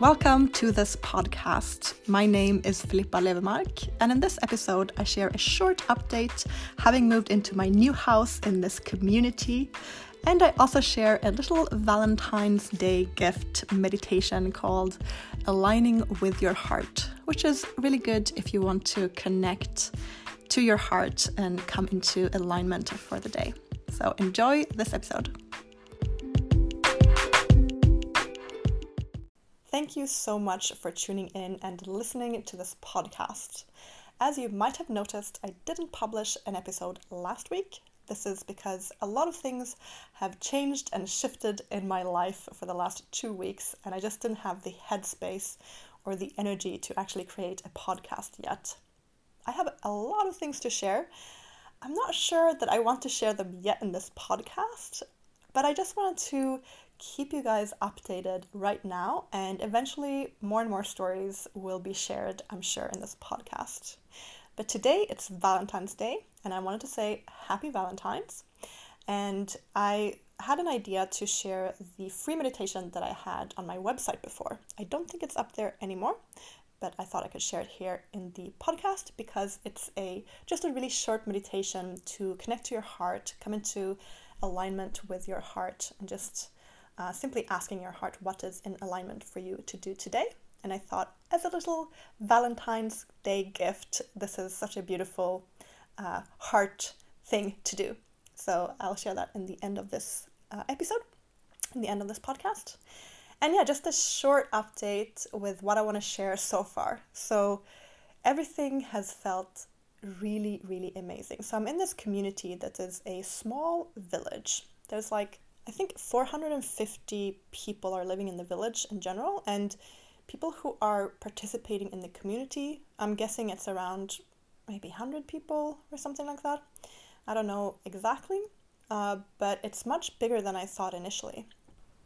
Welcome to this podcast. My name is Filippa Levemark, and in this episode, I share a short update having moved into my new house in this community. And I also share a little Valentine's Day gift meditation called Aligning with Your Heart, which is really good if you want to connect to your heart and come into alignment for the day. So enjoy this episode. Thank you so much for tuning in and listening to this podcast. As you might have noticed, I didn't publish an episode last week. This is because a lot of things have changed and shifted in my life for the last two weeks, and I just didn't have the headspace or the energy to actually create a podcast yet. I have a lot of things to share. I'm not sure that I want to share them yet in this podcast, but I just wanted to keep you guys updated right now, and eventually, more and more stories will be shared, I'm sure, in this podcast. But today it's Valentine's Day, and I wanted to say happy Valentine's. And I had an idea to share the free meditation that I had on my website before. I don't think it's up there anymore, but I thought I could share it here in the podcast because it's a just a really short meditation to connect to your heart, come into alignment with your heart, and just uh, simply asking your heart what is in alignment for you to do today. And I thought, as a little Valentine's Day gift, this is such a beautiful uh, heart thing to do. So I'll share that in the end of this uh, episode, in the end of this podcast. And yeah, just a short update with what I want to share so far. So everything has felt really, really amazing. So I'm in this community that is a small village. There's like I think 450 people are living in the village in general, and people who are participating in the community, I'm guessing it's around maybe 100 people or something like that. I don't know exactly, uh, but it's much bigger than I thought initially.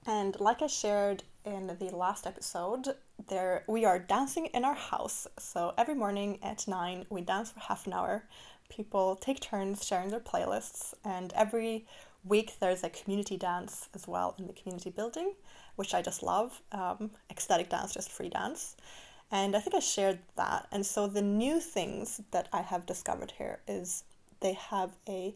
And like I shared in the last episode, there we are dancing in our house. So every morning at nine, we dance for half an hour. People take turns sharing their playlists, and every week there's a community dance as well in the community building, which I just love. Um, ecstatic dance, just free dance. And I think I shared that. And so the new things that I have discovered here is they have a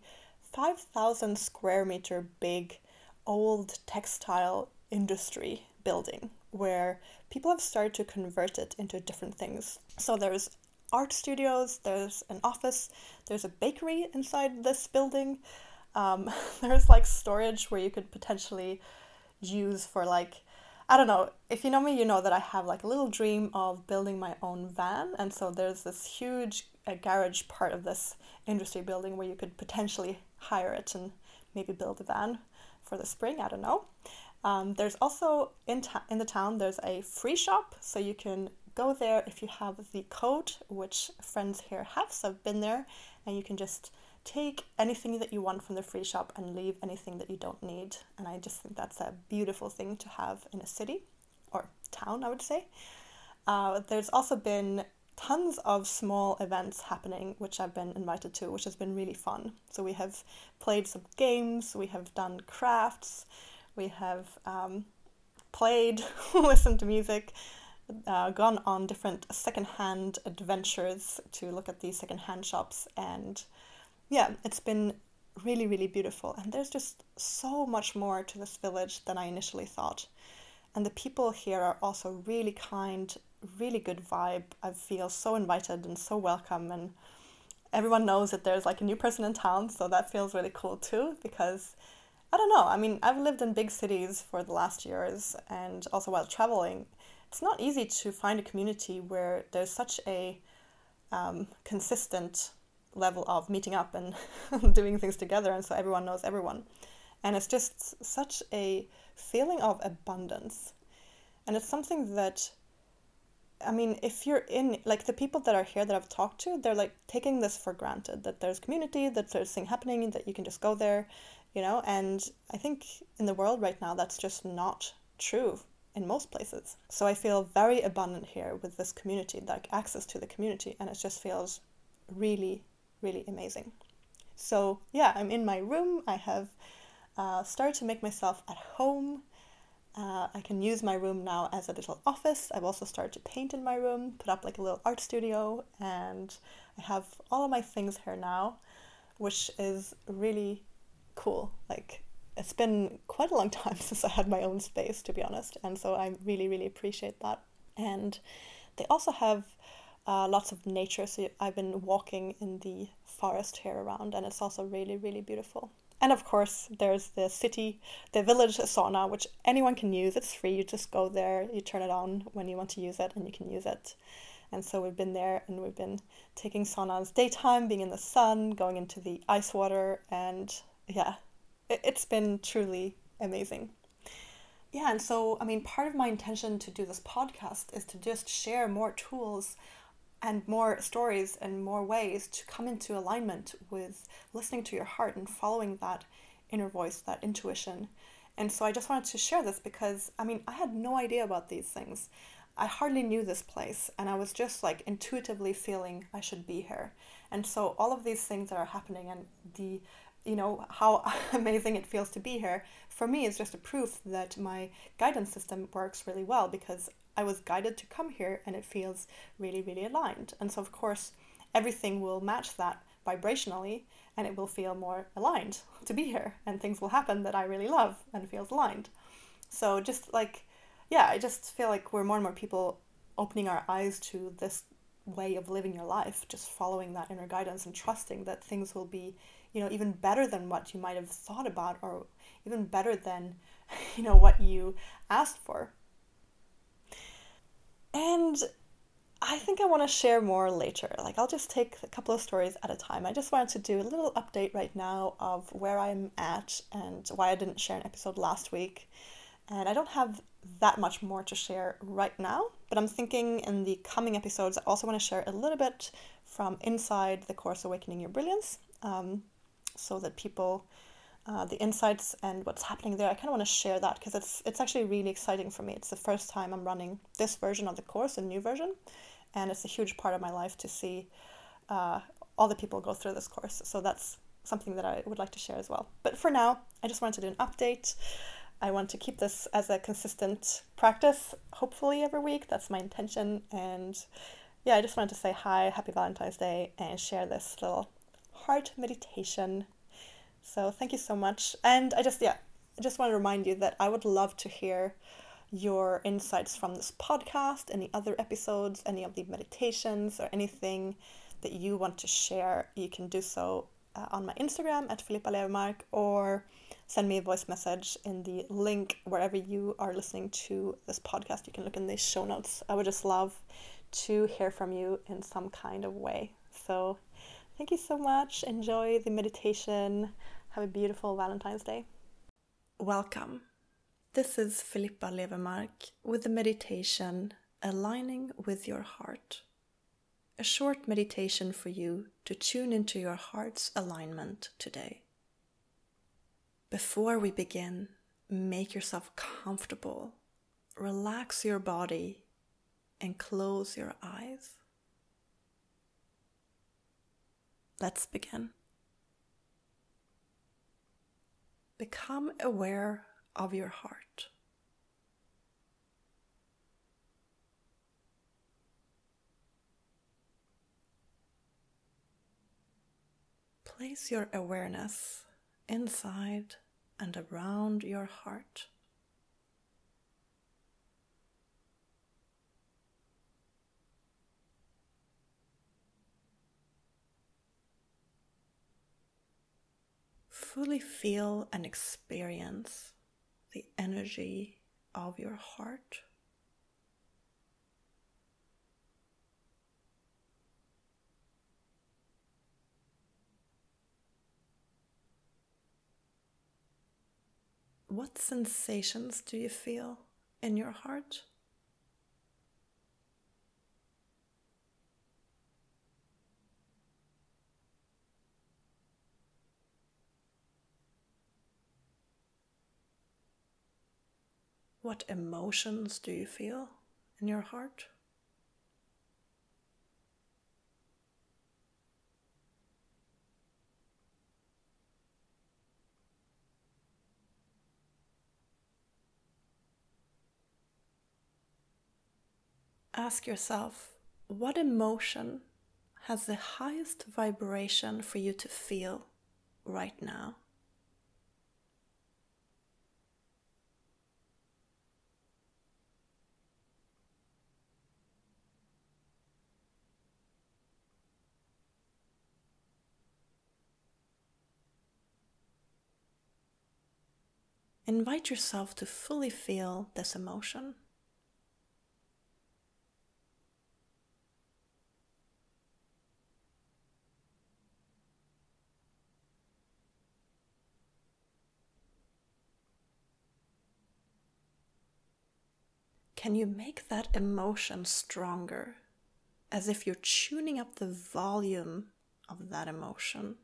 5,000 square meter big old textile industry building where people have started to convert it into different things. So there's art studios, there's an office, there's a bakery inside this building. Um, there's like storage where you could potentially use for like I don't know. If you know me, you know that I have like a little dream of building my own van, and so there's this huge uh, garage part of this industry building where you could potentially hire it and maybe build a van for the spring. I don't know. Um, there's also in ta- in the town there's a free shop, so you can go there if you have the code, which friends here have. So I've been there, and you can just take anything that you want from the free shop and leave anything that you don't need. And I just think that's a beautiful thing to have in a city or town, I would say. Uh, there's also been tons of small events happening, which I've been invited to, which has been really fun. So we have played some games, we have done crafts, we have um, played, listened to music. Uh, gone on different secondhand adventures to look at these secondhand shops and yeah, it's been really, really beautiful. And there's just so much more to this village than I initially thought. And the people here are also really kind, really good vibe. I feel so invited and so welcome. And everyone knows that there's like a new person in town, so that feels really cool too because I don't know. I mean, I've lived in big cities for the last years and also while traveling. It's not easy to find a community where there's such a um, consistent level of meeting up and doing things together and so everyone knows everyone and it's just such a feeling of abundance and it's something that i mean if you're in like the people that are here that i've talked to they're like taking this for granted that there's community that there's thing happening that you can just go there you know and i think in the world right now that's just not true in most places so i feel very abundant here with this community like access to the community and it just feels really really amazing. So, yeah, I'm in my room. I have uh, started to make myself at home. Uh, I can use my room now as a little office. I've also started to paint in my room, put up like a little art studio, and I have all of my things here now, which is really cool. Like, it's been quite a long time since I had my own space, to be honest, and so I really, really appreciate that. And they also have uh, lots of nature, so I've been walking in the forest here around, and it's also really, really beautiful. And of course, there's the city, the village sauna, which anyone can use. It's free. You just go there, you turn it on when you want to use it, and you can use it. And so we've been there and we've been taking saunas daytime, being in the sun, going into the ice water, and yeah, it, it's been truly amazing. Yeah, and so I mean, part of my intention to do this podcast is to just share more tools and more stories and more ways to come into alignment with listening to your heart and following that inner voice, that intuition. And so I just wanted to share this because I mean, I had no idea about these things. I hardly knew this place and I was just like intuitively feeling I should be here. And so all of these things that are happening and the you know how amazing it feels to be here for me is just a proof that my guidance system works really well because I was guided to come here and it feels really, really aligned. And so, of course, everything will match that vibrationally and it will feel more aligned to be here and things will happen that I really love and feels aligned. So, just like, yeah, I just feel like we're more and more people opening our eyes to this way of living your life, just following that inner guidance and trusting that things will be, you know, even better than what you might have thought about or even better than, you know, what you asked for. And I think I want to share more later. Like, I'll just take a couple of stories at a time. I just wanted to do a little update right now of where I'm at and why I didn't share an episode last week. And I don't have that much more to share right now, but I'm thinking in the coming episodes, I also want to share a little bit from inside the course Awakening Your Brilliance um, so that people uh, the insights and what's happening there. I kind of want to share that because it's it's actually really exciting for me. It's the first time I'm running this version of the course, a new version, and it's a huge part of my life to see uh, all the people go through this course. So that's something that I would like to share as well. But for now, I just wanted to do an update. I want to keep this as a consistent practice, hopefully every week. That's my intention. And yeah, I just wanted to say hi, happy Valentine's Day, and share this little heart meditation so thank you so much. And I just, yeah, I just want to remind you that I would love to hear your insights from this podcast, any other episodes, any of the meditations, or anything that you want to share. You can do so uh, on my Instagram at Filippa Levemark or send me a voice message in the link wherever you are listening to this podcast. You can look in the show notes. I would just love to hear from you in some kind of way. So, thank you so much. Enjoy the meditation. Have a beautiful Valentine's Day. Welcome. This is Filippa Levemark with the meditation Aligning with Your Heart. A short meditation for you to tune into your heart's alignment today. Before we begin, make yourself comfortable, relax your body, and close your eyes. Let's begin. Become aware of your heart. Place your awareness inside and around your heart. Fully feel and experience the energy of your heart. What sensations do you feel in your heart? What emotions do you feel in your heart? Ask yourself what emotion has the highest vibration for you to feel right now? Invite yourself to fully feel this emotion. Can you make that emotion stronger as if you're tuning up the volume of that emotion?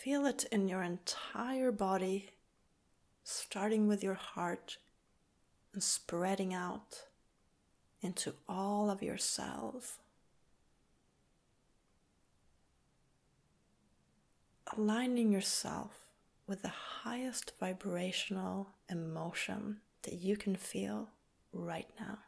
Feel it in your entire body, starting with your heart and spreading out into all of yourself. Aligning yourself with the highest vibrational emotion that you can feel right now.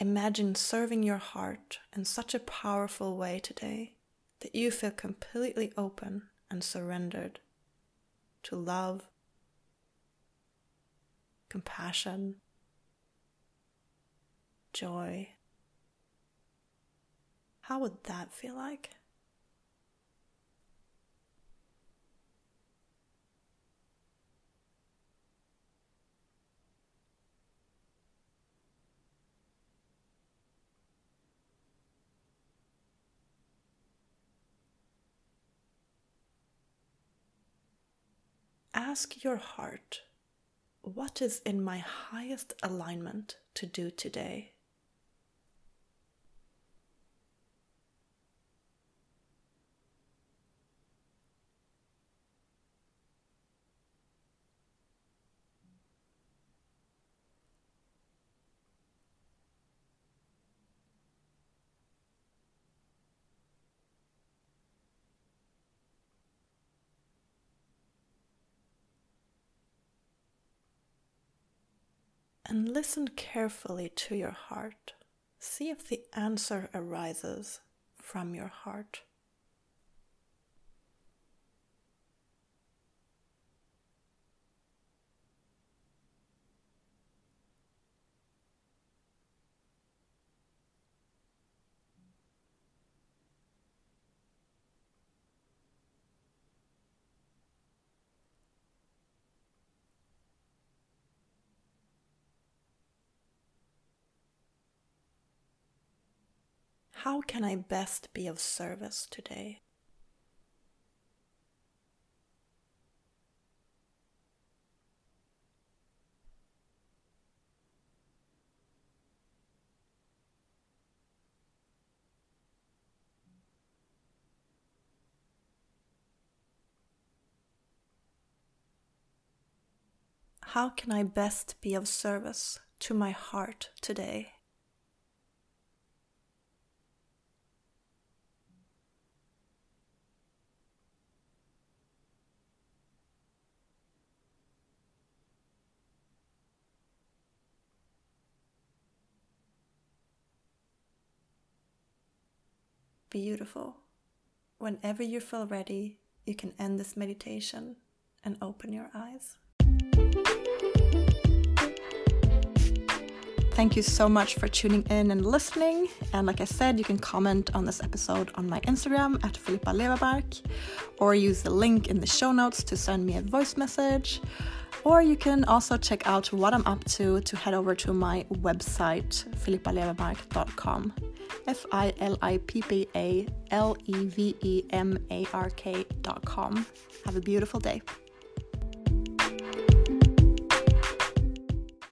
Imagine serving your heart in such a powerful way today that you feel completely open and surrendered to love, compassion, joy. How would that feel like? Ask your heart, what is in my highest alignment to do today? And listen carefully to your heart. See if the answer arises from your heart. How can I best be of service today? How can I best be of service to my heart today? Beautiful. Whenever you feel ready, you can end this meditation and open your eyes. Thank you so much for tuning in and listening. And like I said, you can comment on this episode on my Instagram at Filippa Levemark, or use the link in the show notes to send me a voice message. Or you can also check out what I'm up to to head over to my website, filippalevemark.com. F I L I P P A L E V E M A R K.com. Have a beautiful day.